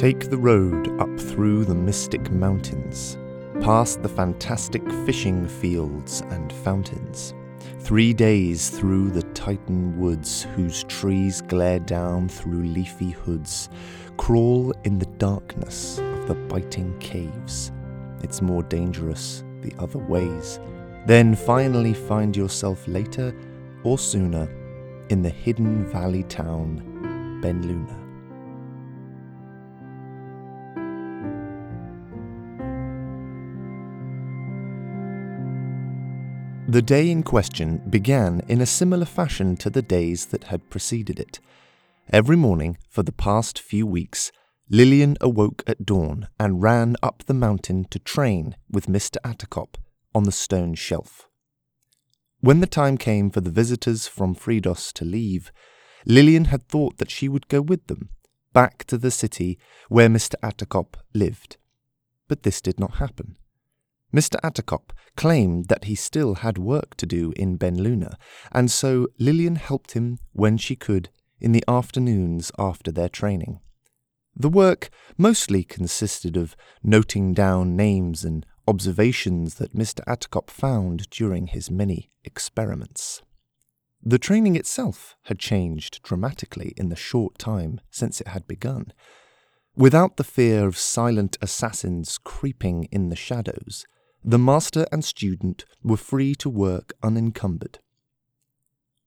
Take the road up through the mystic mountains, past the fantastic fishing fields and fountains. Three days through the Titan woods, whose trees glare down through leafy hoods. Crawl in the darkness of the biting caves. It's more dangerous the other ways. Then finally find yourself later or sooner in the hidden valley town, Ben Luna. The day in question began in a similar fashion to the days that had preceded it. Every morning, for the past few weeks, Lillian awoke at dawn and ran up the mountain to train with Mr. Attercop on the stone shelf. When the time came for the visitors from Fridos to leave, Lillian had thought that she would go with them, back to the city where Mr. Attercop lived. But this did not happen. Mr. Attercop claimed that he still had work to do in Ben Luna, and so Lillian helped him when she could in the afternoons after their training. The work mostly consisted of noting down names and observations that Mr. Attercop found during his many experiments. The training itself had changed dramatically in the short time since it had begun. Without the fear of silent assassins creeping in the shadows, the master and student were free to work unencumbered.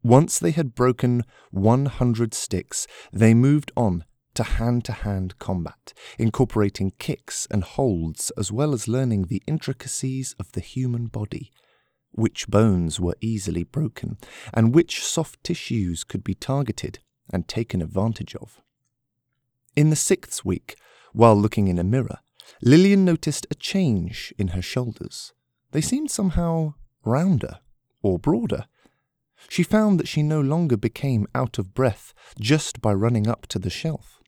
Once they had broken 100 sticks, they moved on to hand to hand combat, incorporating kicks and holds as well as learning the intricacies of the human body, which bones were easily broken, and which soft tissues could be targeted and taken advantage of. In the sixth week, while looking in a mirror, Lillian noticed a change in her shoulders. They seemed somehow rounder or broader. She found that she no longer became out of breath just by running up to the shelf.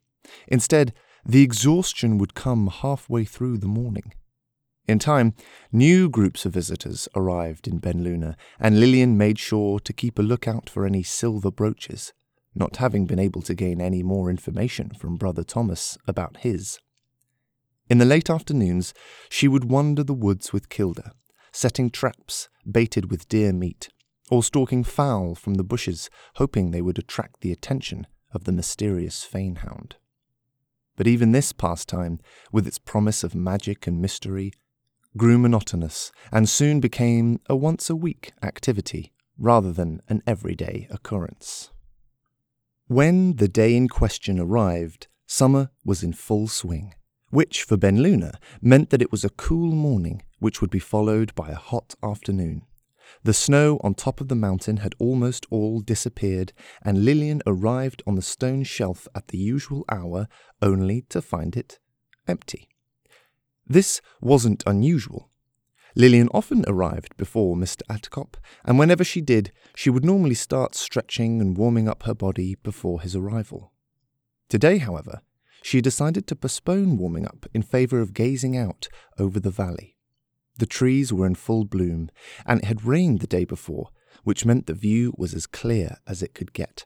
Instead, the exhaustion would come halfway through the morning. In time, new groups of visitors arrived in Ben Luna, and Lillian made sure to keep a lookout for any silver brooches, not having been able to gain any more information from Brother Thomas about his. In the late afternoons, she would wander the woods with Kilda, setting traps baited with deer meat, or stalking fowl from the bushes, hoping they would attract the attention of the mysterious fanehound. But even this pastime, with its promise of magic and mystery, grew monotonous and soon became a once a week activity rather than an everyday occurrence. When the day in question arrived, summer was in full swing, which for Ben Luna meant that it was a cool morning which would be followed by a hot afternoon. The snow on top of the mountain had almost all disappeared, and Lillian arrived on the stone shelf at the usual hour only to find it empty. This wasn't unusual. Lillian often arrived before Mr. Attercop, and whenever she did, she would normally start stretching and warming up her body before his arrival. Today, however, she decided to postpone warming up in favour of gazing out over the valley. The trees were in full bloom, and it had rained the day before, which meant the view was as clear as it could get.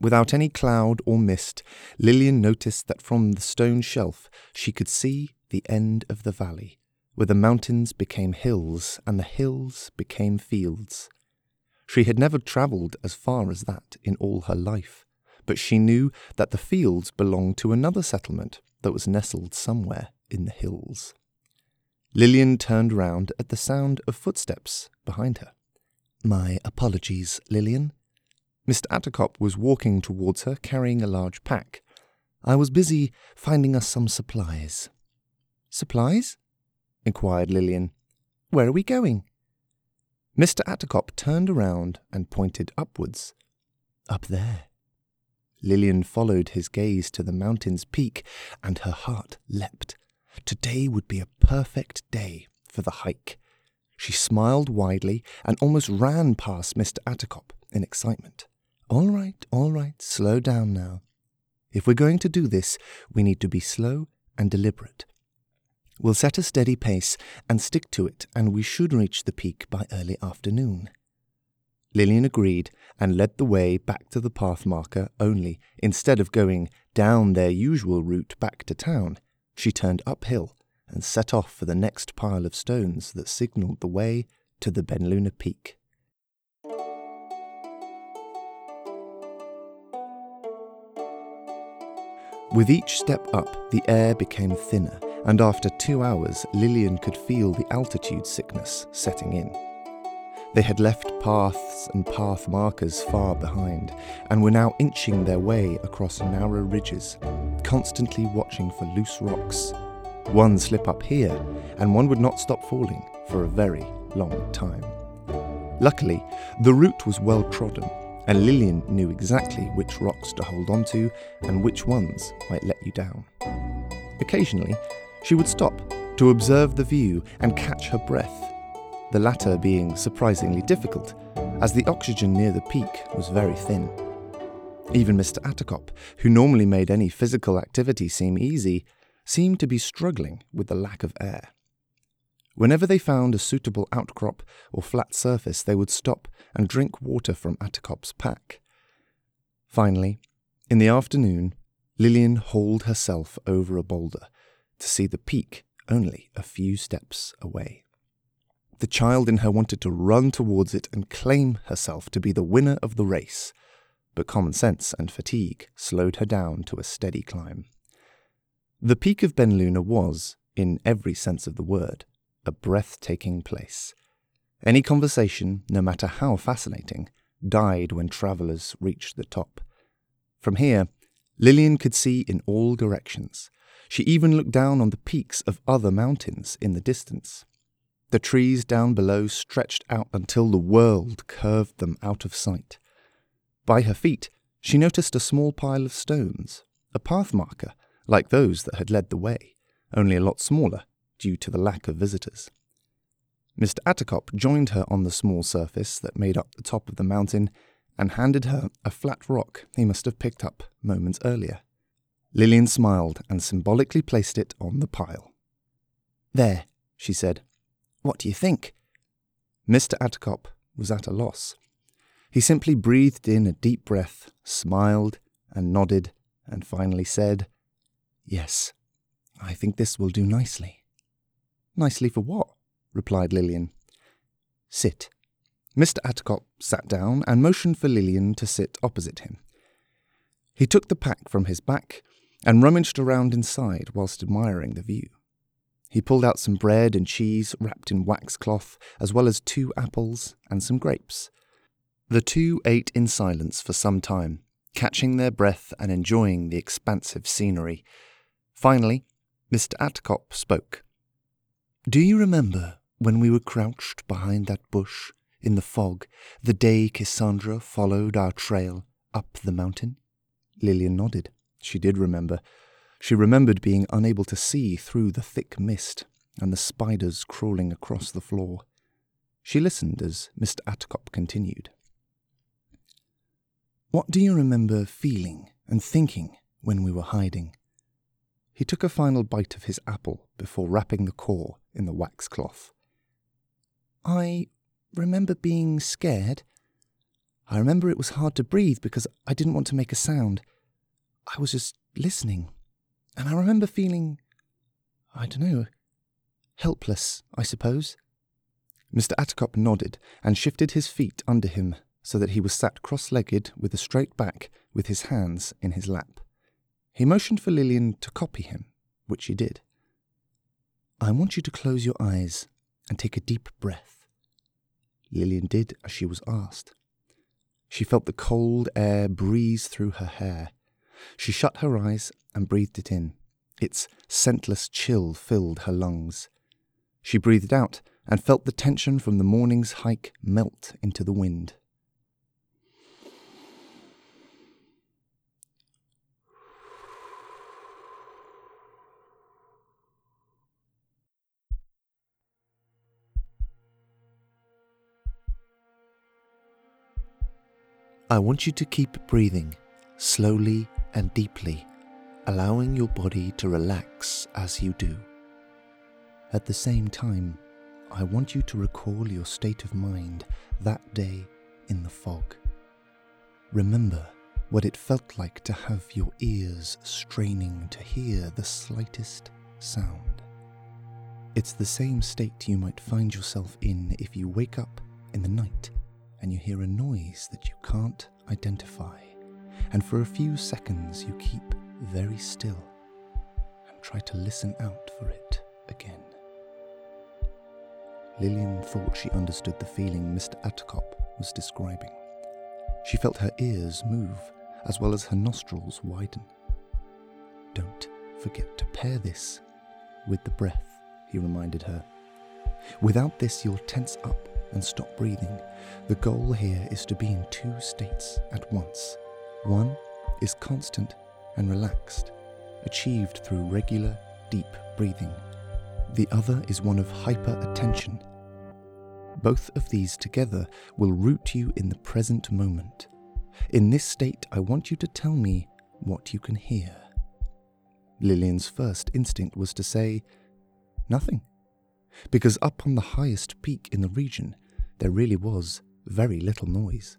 Without any cloud or mist, Lillian noticed that from the stone shelf she could see the end of the valley, where the mountains became hills and the hills became fields. She had never travelled as far as that in all her life, but she knew that the fields belonged to another settlement that was nestled somewhere in the hills. Lillian turned round at the sound of footsteps behind her. My apologies, Lillian. Mr. Attercop was walking towards her carrying a large pack. I was busy finding us some supplies. Supplies? inquired Lillian. Where are we going? Mr. Attercop turned around and pointed upwards. Up there. Lillian followed his gaze to the mountain's peak, and her heart leapt. Today would be a perfect day for the hike. She smiled widely and almost ran past Mr. Attercop in excitement. All right, all right, slow down now. If we're going to do this, we need to be slow and deliberate. We'll set a steady pace and stick to it, and we should reach the peak by early afternoon. Lillian agreed and led the way back to the path marker only. Instead of going down their usual route back to town, she turned uphill and set off for the next pile of stones that signalled the way to the Benluna Peak. With each step up, the air became thinner, and after two hours, Lillian could feel the altitude sickness setting in. They had left paths and path markers far behind, and were now inching their way across narrow ridges, constantly watching for loose rocks. One slip up here, and one would not stop falling for a very long time. Luckily, the route was well trodden, and Lillian knew exactly which rocks to hold onto and which ones might let you down. Occasionally, she would stop to observe the view and catch her breath, the latter being surprisingly difficult, as the oxygen near the peak was very thin. Even Mr. Attercop, who normally made any physical activity seem easy, seemed to be struggling with the lack of air. Whenever they found a suitable outcrop or flat surface, they would stop and drink water from Attercop's pack. Finally, in the afternoon, Lillian hauled herself over a boulder to see the peak only a few steps away. The child in her wanted to run towards it and claim herself to be the winner of the race, but common sense and fatigue slowed her down to a steady climb. The peak of Benluna was, in every sense of the word, a breathtaking place. Any conversation, no matter how fascinating, died when travellers reached the top. From here, Lillian could see in all directions. She even looked down on the peaks of other mountains in the distance. The trees down below stretched out until the world curved them out of sight. By her feet, she noticed a small pile of stones, a path marker, like those that had led the way, only a lot smaller due to the lack of visitors. Mr. Attercop joined her on the small surface that made up the top of the mountain and handed her a flat rock he must have picked up moments earlier. Lillian smiled and symbolically placed it on the pile. There, she said. What do you think? Mr. Attercop was at a loss. He simply breathed in a deep breath, smiled, and nodded, and finally said, Yes, I think this will do nicely. Nicely for what? replied Lillian. Sit. Mr. Attercop sat down and motioned for Lillian to sit opposite him. He took the pack from his back and rummaged around inside whilst admiring the view. He pulled out some bread and cheese wrapped in wax cloth, as well as two apples and some grapes. The two ate in silence for some time, catching their breath and enjoying the expansive scenery. Finally, Mr. Attercop spoke. Do you remember when we were crouched behind that bush in the fog the day Cassandra followed our trail up the mountain? Lillian nodded. She did remember. She remembered being unable to see through the thick mist and the spiders crawling across the floor. She listened as Mr. Attercop continued. What do you remember feeling and thinking when we were hiding? He took a final bite of his apple before wrapping the core in the wax cloth. I remember being scared. I remember it was hard to breathe because I didn't want to make a sound. I was just listening. And I remember feeling, I don't know, helpless, I suppose. Mr. Attercop nodded and shifted his feet under him so that he was sat cross legged with a straight back with his hands in his lap. He motioned for Lillian to copy him, which she did. I want you to close your eyes and take a deep breath. Lillian did as she was asked. She felt the cold air breeze through her hair. She shut her eyes and breathed it in. Its scentless chill filled her lungs. She breathed out and felt the tension from the morning's hike melt into the wind. I want you to keep breathing slowly and deeply, allowing your body to relax as you do. At the same time, I want you to recall your state of mind that day in the fog. Remember what it felt like to have your ears straining to hear the slightest sound. It's the same state you might find yourself in if you wake up in the night and you hear a noise that you can't identify, and for a few seconds you keep very still and try to listen out for it again. Lillian thought she understood the feeling Mr. Attercop was describing. She felt her ears move as well as her nostrils widen. Don't forget to pair this with the breath, he reminded her. Without this, you'll tense up and stop breathing. The goal here is to be in two states at once. One is constant and relaxed, achieved through regular, deep breathing. The other is one of hyper attention. Both of these together will root you in the present moment. In this state, I want you to tell me what you can hear. Lillian's first instinct was to say, Nothing. Because up on the highest peak in the region, there really was very little noise.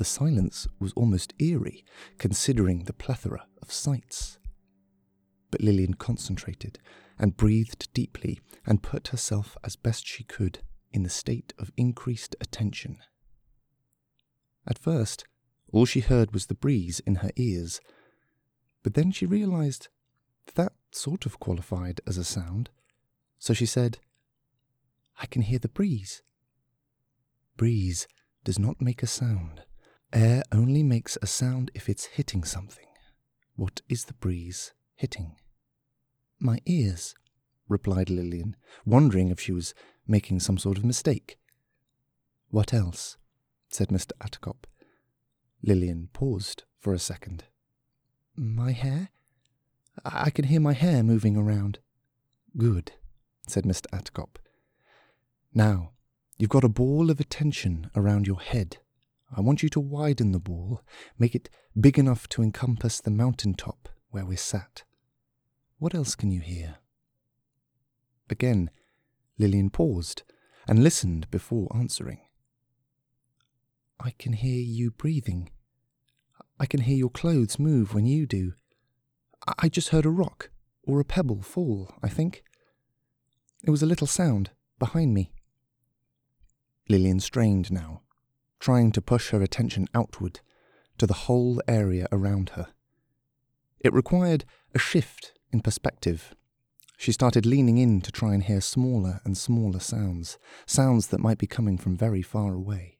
The silence was almost eerie, considering the plethora of sights. But Lillian concentrated and breathed deeply and put herself as best she could in the state of increased attention. At first, all she heard was the breeze in her ears, but then she realized that, that sort of qualified as a sound, so she said, I can hear the breeze. Breeze does not make a sound. Air only makes a sound if it's hitting something. What is the breeze hitting? My ears, replied Lillian, wondering if she was making some sort of mistake. What else? said Mr. Attercop. Lillian paused for a second. My hair? I can hear my hair moving around. Good, said Mr. Attercop. Now, You've got a ball of attention around your head. I want you to widen the wall, make it big enough to encompass the mountain top where we're sat. What else can you hear? Again, Lillian paused and listened before answering. I can hear you breathing. I can hear your clothes move when you do. I just heard a rock or a pebble fall, I think. It was a little sound behind me. Lillian strained now, trying to push her attention outward to the whole area around her. It required a shift in perspective. She started leaning in to try and hear smaller and smaller sounds, sounds that might be coming from very far away.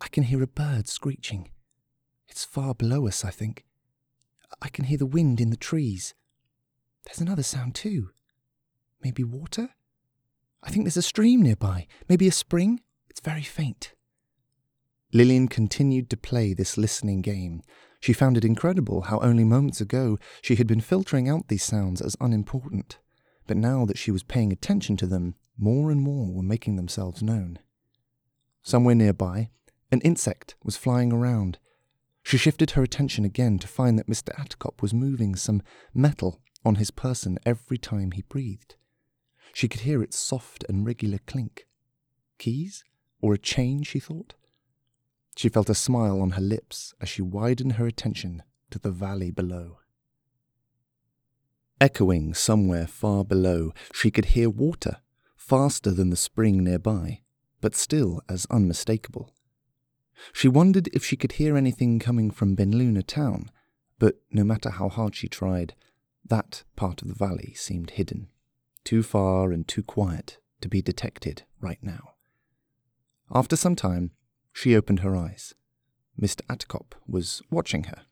I can hear a bird screeching. It's far below us, I think. I can hear the wind in the trees. There's another sound too. Maybe water? I think there's a stream nearby, maybe a spring. It's very faint. Lillian continued to play this listening game. She found it incredible how only moments ago she had been filtering out these sounds as unimportant, but now that she was paying attention to them, more and more were making themselves known. Somewhere nearby, an insect was flying around. She shifted her attention again to find that Mr. Attercop was moving some metal on his person every time he breathed. She could hear its soft and regular clink. Keys? Or a chain, she thought? She felt a smile on her lips as she widened her attention to the valley below. Echoing somewhere far below, she could hear water, faster than the spring nearby, but still as unmistakable. She wondered if she could hear anything coming from Benluna town, but no matter how hard she tried, that part of the valley seemed hidden too far and too quiet to be detected right now. After some time, she opened her eyes. Mr. Attercop was watching her.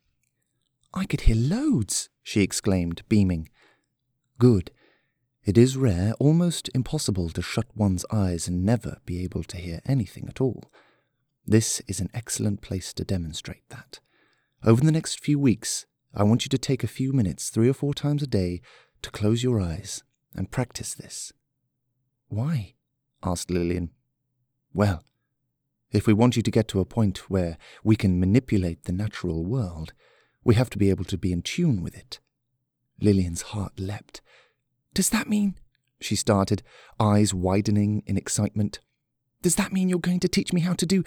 I could hear loads, she exclaimed, beaming. Good. It is rare, almost impossible, to shut one's eyes and never be able to hear anything at all. This is an excellent place to demonstrate that. Over the next few weeks, I want you to take a few minutes, three or four times a day, to close your eyes and practice this. Why? asked Lillian. Well, if we want you to get to a point where we can manipulate the natural world, we have to be able to be in tune with it. Lillian's heart leapt. Does that mean? She started, eyes widening in excitement. Does that mean you're going to teach me how to do.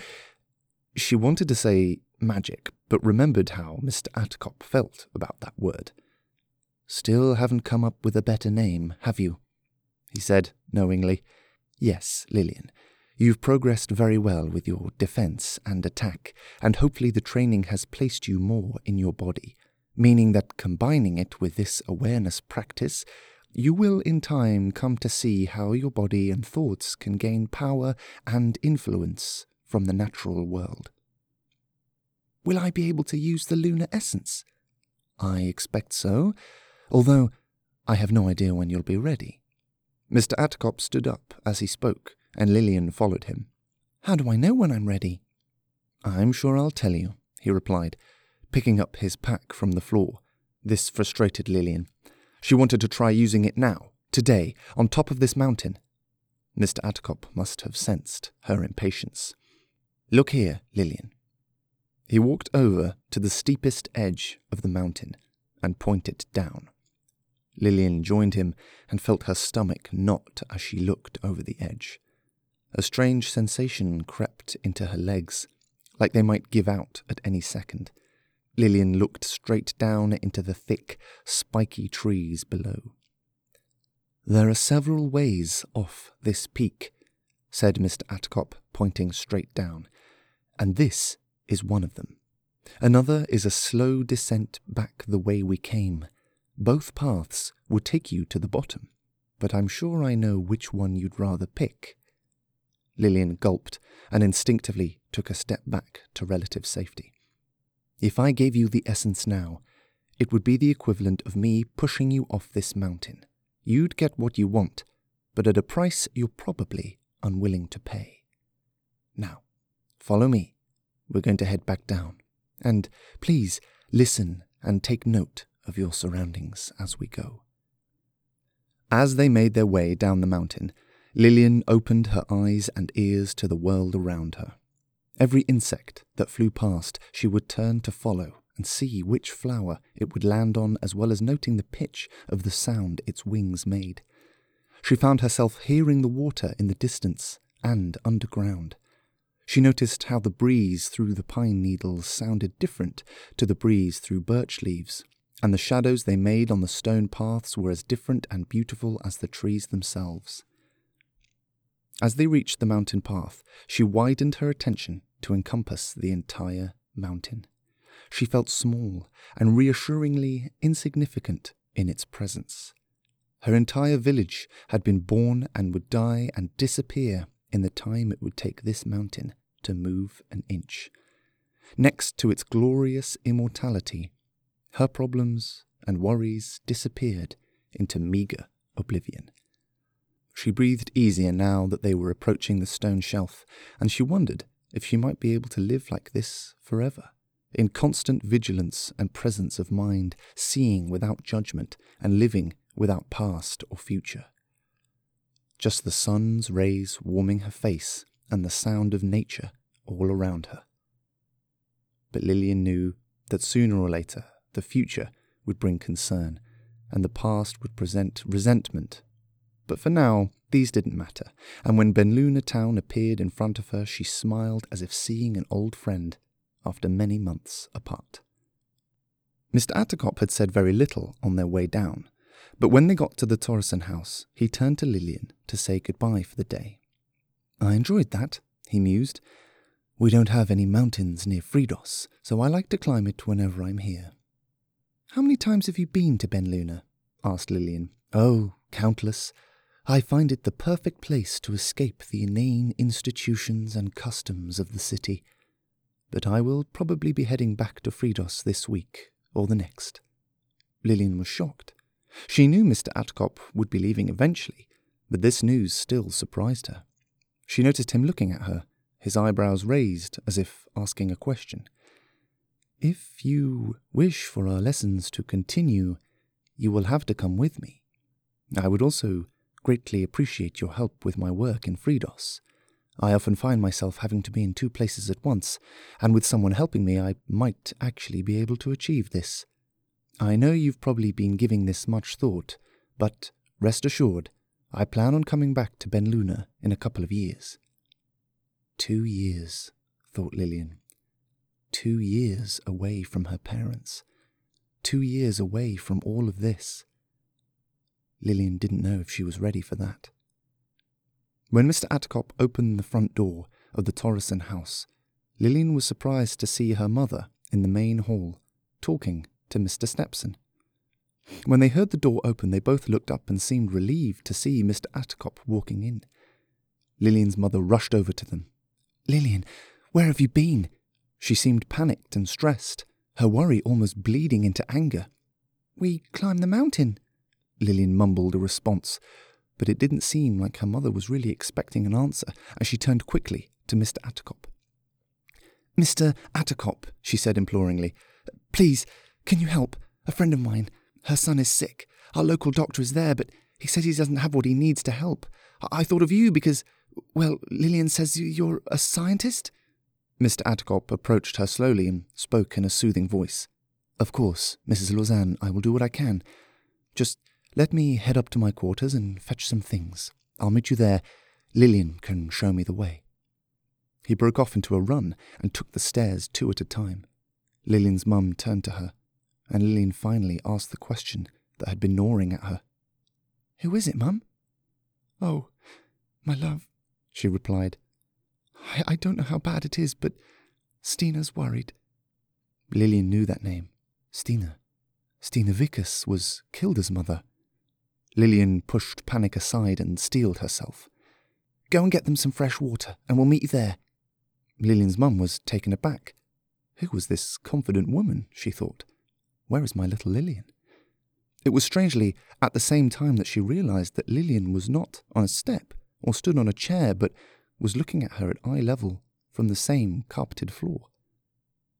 She wanted to say magic, but remembered how Mr. Attercop felt about that word. Still haven't come up with a better name, have you? He said knowingly. Yes, Lillian. You've progressed very well with your defense and attack, and hopefully the training has placed you more in your body, meaning that combining it with this awareness practice, you will in time come to see how your body and thoughts can gain power and influence from the natural world. Will I be able to use the lunar essence? I expect so, although I have no idea when you'll be ready. Mr. Attercop stood up as he spoke, and Lillian followed him. How do I know when I'm ready? I'm sure I'll tell you, he replied, picking up his pack from the floor. This frustrated Lillian. She wanted to try using it now, today, on top of this mountain. Mr. Attercop must have sensed her impatience. Look here, Lillian. He walked over to the steepest edge of the mountain and pointed down. Lillian joined him and felt her stomach knot as she looked over the edge. A strange sensation crept into her legs, like they might give out at any second. Lillian looked straight down into the thick, spiky trees below. There are several ways off this peak, said Mr. Attercop, pointing straight down, and this is one of them. Another is a slow descent back the way we came. Both paths would take you to the bottom, but I'm sure I know which one you'd rather pick. Lillian gulped and instinctively took a step back to relative safety. If I gave you the essence now, it would be the equivalent of me pushing you off this mountain. You'd get what you want, but at a price you're probably unwilling to pay. Now, follow me. We're going to head back down. And please listen and take note of your surroundings as we go. As they made their way down the mountain, Lillian opened her eyes and ears to the world around her. Every insect that flew past she would turn to follow and see which flower it would land on, as well as noting the pitch of the sound its wings made. She found herself hearing the water in the distance and underground. She noticed how the breeze through the pine needles sounded different to the breeze through birch leaves, and the shadows they made on the stone paths were as different and beautiful as the trees themselves. As they reached the mountain path, she widened her attention to encompass the entire mountain. She felt small and reassuringly insignificant in its presence. Her entire village had been born and would die and disappear in the time it would take this mountain to move an inch. Next to its glorious immortality, her problems and worries disappeared into meagre oblivion. She breathed easier now that they were approaching the stone shelf, and she wondered if she might be able to live like this forever, in constant vigilance and presence of mind, seeing without judgment and living without past or future. Just the sun's rays warming her face and the sound of nature all around her. But Lillian knew that sooner or later the future would bring concern, and the past would present resentment. But for now, these didn't matter, and when Benluna town appeared in front of her, she smiled as if seeing an old friend after many months apart. Mr. Attercop had said very little on their way down, but when they got to the Torrison house, he turned to Lillian to say goodbye for the day. I enjoyed that, he mused. We don't have any mountains near Fridos, so I like to climb it whenever I'm here. How many times have you been to Benluna? asked Lillian. Oh, countless. I find it the perfect place to escape the inane institutions and customs of the city. But I will probably be heading back to Fridos this week or the next. Lillian was shocked. She knew Mr. Attercop would be leaving eventually, but this news still surprised her. She noticed him looking at her, his eyebrows raised as if asking a question. If you wish for our lessons to continue, you will have to come with me. I would also greatly appreciate your help with my work in Fridos. I often find myself having to be in two places at once, and with someone helping me, I might actually be able to achieve this. I know you've probably been giving this much thought, but rest assured, I plan on coming back to Ben Luna in a couple of years. Two years, thought Lillian. Two years away from her parents. Two years away from all of this. Lillian didn't know if she was ready for that. When Mr. Attercop opened the front door of the Torrison house, Lillian was surprised to see her mother in the main hall, talking to Mr. Stepson. When they heard the door open, they both looked up and seemed relieved to see Mr. Attercop walking in. Lillian's mother rushed over to them. Lillian, where have you been? She seemed panicked and stressed, her worry almost bleeding into anger. We climbed the mountain, Lillian mumbled a response, but it didn't seem like her mother was really expecting an answer as she turned quickly to Mr. Attercop. Mr. Attercop, she said imploringly, please, can you help? A friend of mine. Her son is sick. Our local doctor is there, but he says he doesn't have what he needs to help. I thought of you because, well, Lillian says you're a scientist? Mr. Attercop approached her slowly and spoke in a soothing voice. Of course, Mrs. Lausanne, I will do what I can. Just let me head up to my quarters and fetch some things. I'll meet you there. Lillian can show me the way. He broke off into a run and took the stairs two at a time. Lillian's mum turned to her, and Lillian finally asked the question that had been gnawing at her. Who is it, mum? Oh, my love, she replied. I, I don't know how bad it is, but Stina's worried. Lillian knew that name. Stina. Stina Vickers was Kilda's mother. Lillian pushed panic aside and steeled herself. Go and get them some fresh water, and we'll meet you there. Lillian's mum was taken aback. Who was this confident woman, she thought? Where is my little Lillian? It was strangely at the same time that she realized that Lillian was not on a step or stood on a chair, but was looking at her at eye level from the same carpeted floor.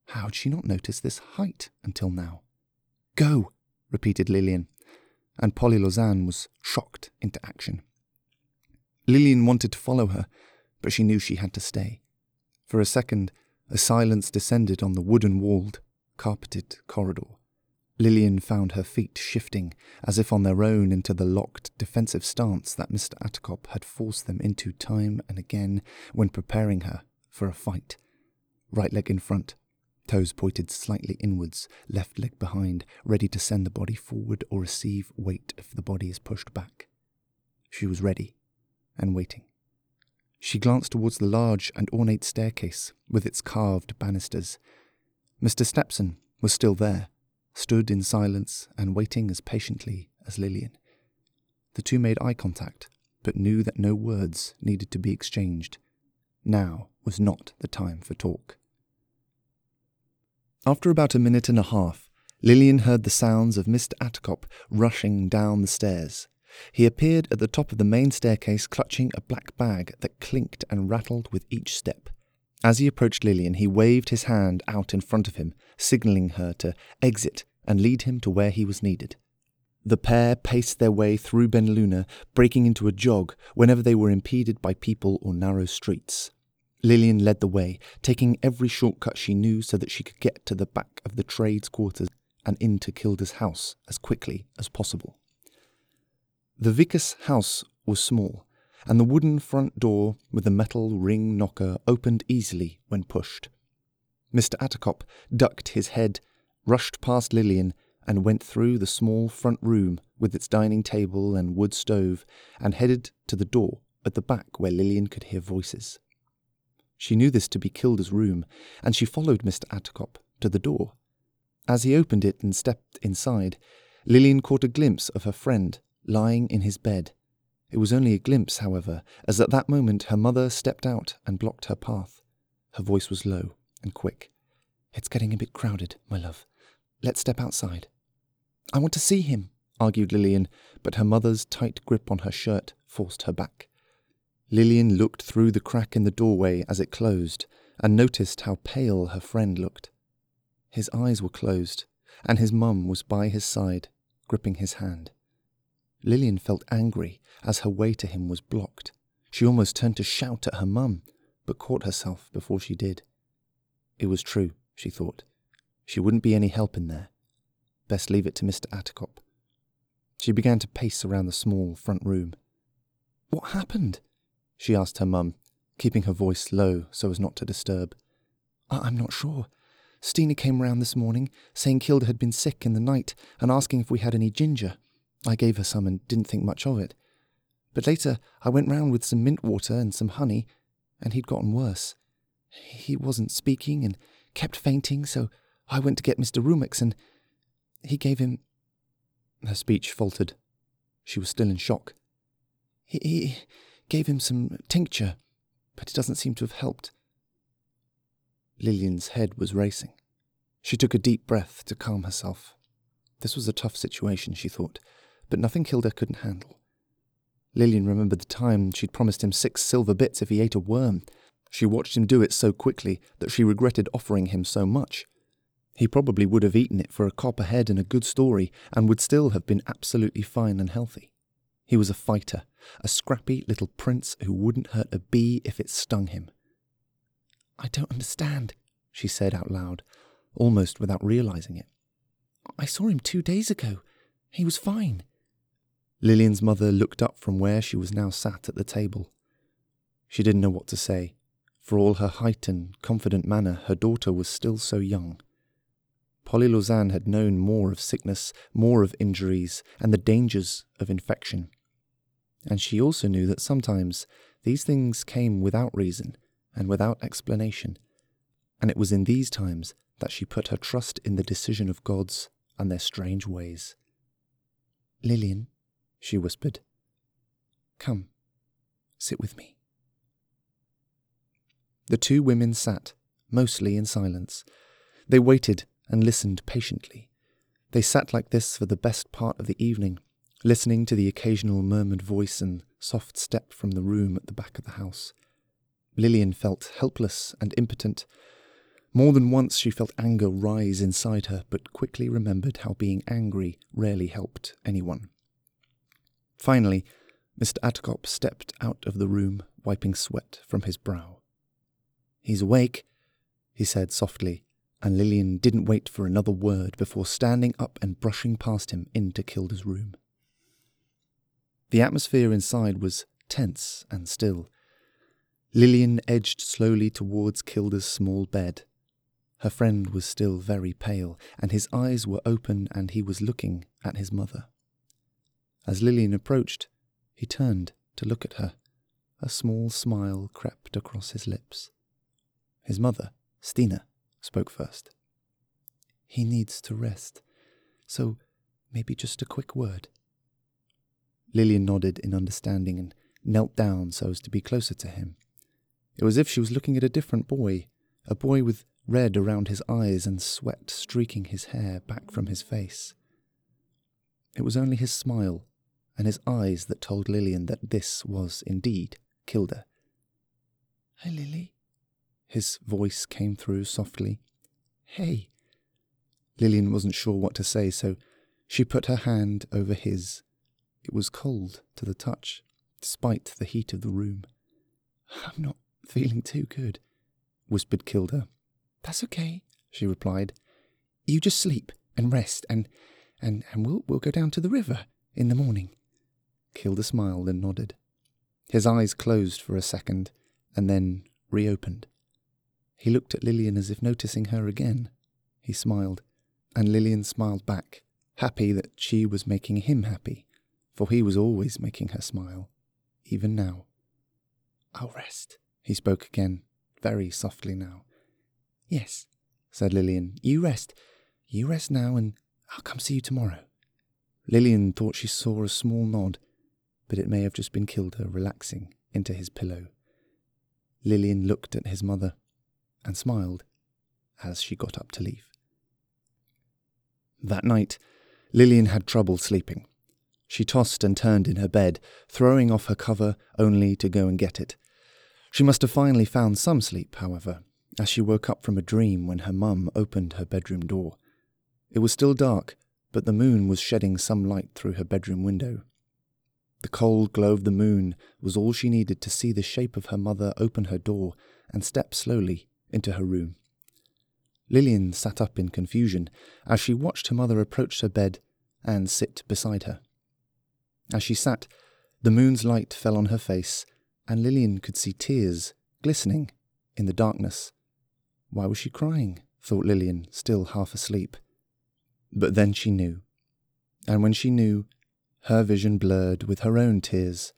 How had she not noticed this height until now? Go, repeated Lillian, and Polly Lausanne was shocked into action. Lillian wanted to follow her, but she knew she had to stay. For a second, a silence descended on the wooden walled, carpeted corridor. Lillian found her feet shifting, as if on their own, into the locked, defensive stance that Mr. Attercop had forced them into time and again when preparing her for a fight. Right leg in front, toes pointed slightly inwards, left leg behind, ready to send the body forward or receive weight if the body is pushed back. She was ready and waiting. She glanced towards the large and ornate staircase with its carved banisters. Mr. Stepson was still there, stood in silence and waiting as patiently as Lillian. The two made eye contact, but knew that no words needed to be exchanged. Now was not the time for talk. After about a minute and a half, Lillian heard the sounds of Mr. Attercop rushing down the stairs. He appeared at the top of the main staircase clutching a black bag that clinked and rattled with each step. As he approached Lillian, he waved his hand out in front of him, signalling her to exit and lead him to where he was needed. The pair paced their way through Ben Luna, breaking into a jog whenever they were impeded by people or narrow streets. Lillian led the way, taking every shortcut she knew so that she could get to the back of the trades quarters and into Kilda's house as quickly as possible. The Vickers house was small, and the wooden front door with the metal ring knocker opened easily when pushed. Mr. Attercop ducked his head, rushed past Lillian, and went through the small front room with its dining table and wood stove, and headed to the door at the back where Lillian could hear voices. She knew this to be Kilda's room, and she followed Mr. Attercop to the door. As he opened it and stepped inside, Lillian caught a glimpse of her friend lying in his bed. It was only a glimpse, however, as at that moment her mother stepped out and blocked her path. Her voice was low and quick. It's getting a bit crowded, my love. Let's step outside. I want to see him, argued Lillian, but her mother's tight grip on her shirt forced her back. Lillian looked through the crack in the doorway as it closed and noticed how pale her friend looked. His eyes were closed, and his mum was by his side, gripping his hand. Lillian felt angry as her way to him was blocked. She almost turned to shout at her mum, but caught herself before she did. It was true, she thought. She wouldn't be any help in there. Best leave it to Mr. Attercop. She began to pace around the small front room. What happened? She asked her mum, keeping her voice low so as not to disturb. I- I'm not sure. Stina came round this morning, saying Kilda had been sick in the night and asking if we had any ginger. I gave her some and didn't think much of it. But later I went round with some mint water and some honey, and he'd gotten worse. He wasn't speaking and kept fainting, so I went to get Mr. Rumix and he gave him. Her speech faltered. She was still in shock. He, he gave him some tincture, but it doesn't seem to have helped. Lillian's head was racing. She took a deep breath to calm herself. This was a tough situation, she thought, but nothing Kilda couldn't handle. Lillian remembered the time she'd promised him six silver bits if he ate a worm. She watched him do it so quickly that she regretted offering him so much. He probably would have eaten it for a copper head and a good story, and would still have been absolutely fine and healthy. He was a fighter, a scrappy little prince who wouldn't hurt a bee if it stung him. I don't understand, she said out loud, almost without realizing it. I saw him two days ago. He was fine. Lillian's mother looked up from where she was now sat at the table. She didn't know what to say. For all her height and confident manner, her daughter was still so young. Polly Lausanne had known more of sickness, more of injuries, and the dangers of infection. And she also knew that sometimes these things came without reason and without explanation. And it was in these times that she put her trust in the decision of gods and their strange ways. Lillian, she whispered, come, sit with me. The two women sat, mostly in silence. They waited and listened patiently. They sat like this for the best part of the evening, listening to the occasional murmured voice and soft step from the room at the back of the house. Lillian felt helpless and impotent. More than once she felt anger rise inside her, but quickly remembered how being angry rarely helped anyone. Finally, Mr. Attercop stepped out of the room, wiping sweat from his brow. He's awake, he said softly, and Lillian didn't wait for another word before standing up and brushing past him into Kilda's room. The atmosphere inside was tense and still. Lillian edged slowly towards Kilda's small bed. Her friend was still very pale, and his eyes were open, and he was looking at his mother. As Lillian approached, he turned to look at her. A small smile crept across his lips. His mother, Stina, spoke first. He needs to rest, so maybe just a quick word. Lillian nodded in understanding and knelt down so as to be closer to him. It was as if she was looking at a different boy, a boy with red around his eyes and sweat streaking his hair back from his face. It was only his smile and his eyes that told Lillian that this was indeed Kilda. Hi, Lily. His voice came through softly. Hey. Lillian wasn't sure what to say, so she put her hand over his. It was cold to the touch, despite the heat of the room. I'm not feeling too good, whispered Kilda. That's okay, she replied. You just sleep and rest and and, and we'll we'll go down to the river in the morning. Kilda smiled and nodded. His eyes closed for a second and then reopened. He looked at Lillian as if noticing her again. He smiled, and Lillian smiled back, happy that she was making him happy, for he was always making her smile, even now. I'll rest, he spoke again, very softly now. Yes, said Lillian. You rest. You rest now, and I'll come see you tomorrow. Lillian thought she saw a small nod, but it may have just been Kilda relaxing into his pillow. Lillian looked at his mother and smiled as she got up to leave. That night, Lillian had trouble sleeping. She tossed and turned in her bed, throwing off her cover only to go and get it. She must have finally found some sleep, however, as she woke up from a dream when her mum opened her bedroom door. It was still dark, but the moon was shedding some light through her bedroom window. The cold glow of the moon was all she needed to see the shape of her mother open her door and step slowly into her room. Lillian sat up in confusion as she watched her mother approach her bed and sit beside her. As she sat, the moon's light fell on her face, and Lillian could see tears glistening in the darkness. Why was she crying? thought Lillian, still half asleep. But then she knew. And when she knew, her vision blurred with her own tears,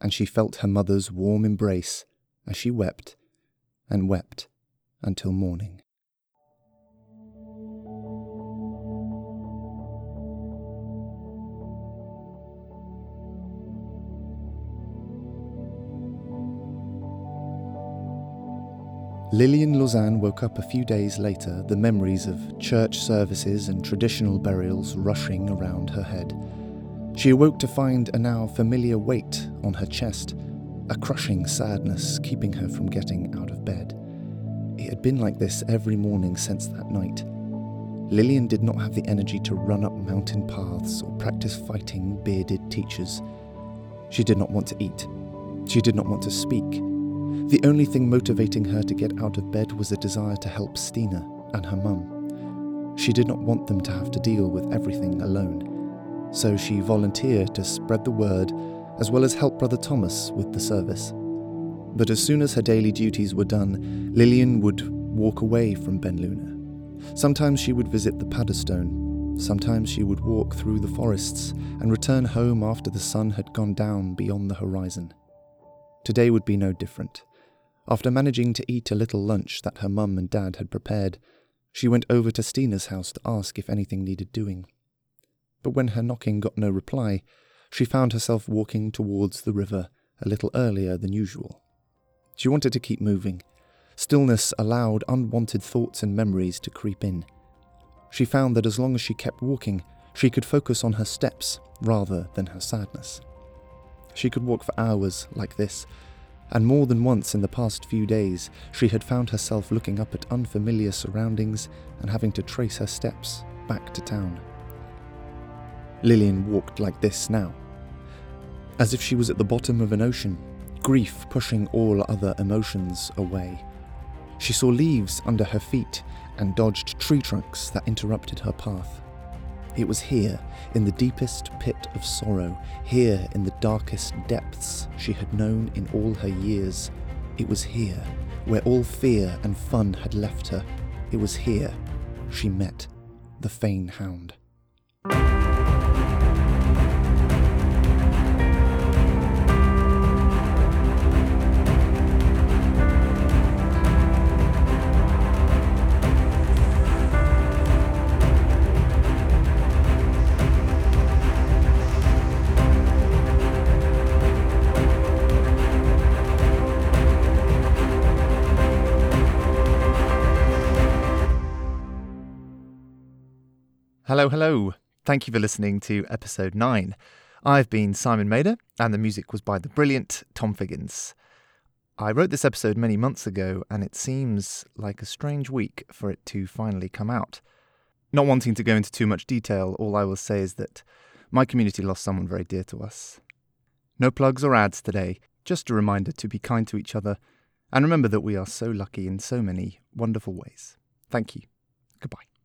and she felt her mother's warm embrace as she wept and wept until morning. Lillian Lausanne woke up a few days later, the memories of church services and traditional burials rushing around her head. She awoke to find a now familiar weight on her chest, a crushing sadness keeping her from getting out of bed. It had been like this every morning since that night. Lillian did not have the energy to run up mountain paths or practice fighting bearded teachers. She did not want to eat. She did not want to speak. The only thing motivating her to get out of bed was a desire to help Stina and her mum. She did not want them to have to deal with everything alone, so she volunteered to spread the word as well as help Brother Thomas with the service. But as soon as her daily duties were done, Lillian would walk away from Ben Luna. Sometimes she would visit the Paderstone. Sometimes she would walk through the forests and return home after the sun had gone down beyond the horizon. Today would be no different. After managing to eat a little lunch that her mum and dad had prepared, she went over to Stina's house to ask if anything needed doing. But when her knocking got no reply, she found herself walking towards the river a little earlier than usual. She wanted to keep moving. Stillness allowed unwanted thoughts and memories to creep in. She found that as long as she kept walking, she could focus on her steps rather than her sadness. She could walk for hours like this, and more than once in the past few days, she had found herself looking up at unfamiliar surroundings and having to trace her steps back to town. Lillian walked like this now, as if she was at the bottom of an ocean, grief pushing all other emotions away. She saw leaves under her feet and dodged tree trunks that interrupted her path. It was here, in the deepest pit of sorrow, here in the darkest depths she had known in all her years. It was here, where all fear and fun had left her. It was here she met the Fane Hound. Hello, hello. Thank you for listening to episode 9. I've been Simon Mader, and the music was by the brilliant Tom Figgins. I wrote this episode many months ago, and it seems like a strange week for it to finally come out. Not wanting to go into too much detail, all I will say is that my community lost someone very dear to us. No plugs or ads today, just a reminder to be kind to each other, and remember that we are so lucky in so many wonderful ways. Thank you. Goodbye.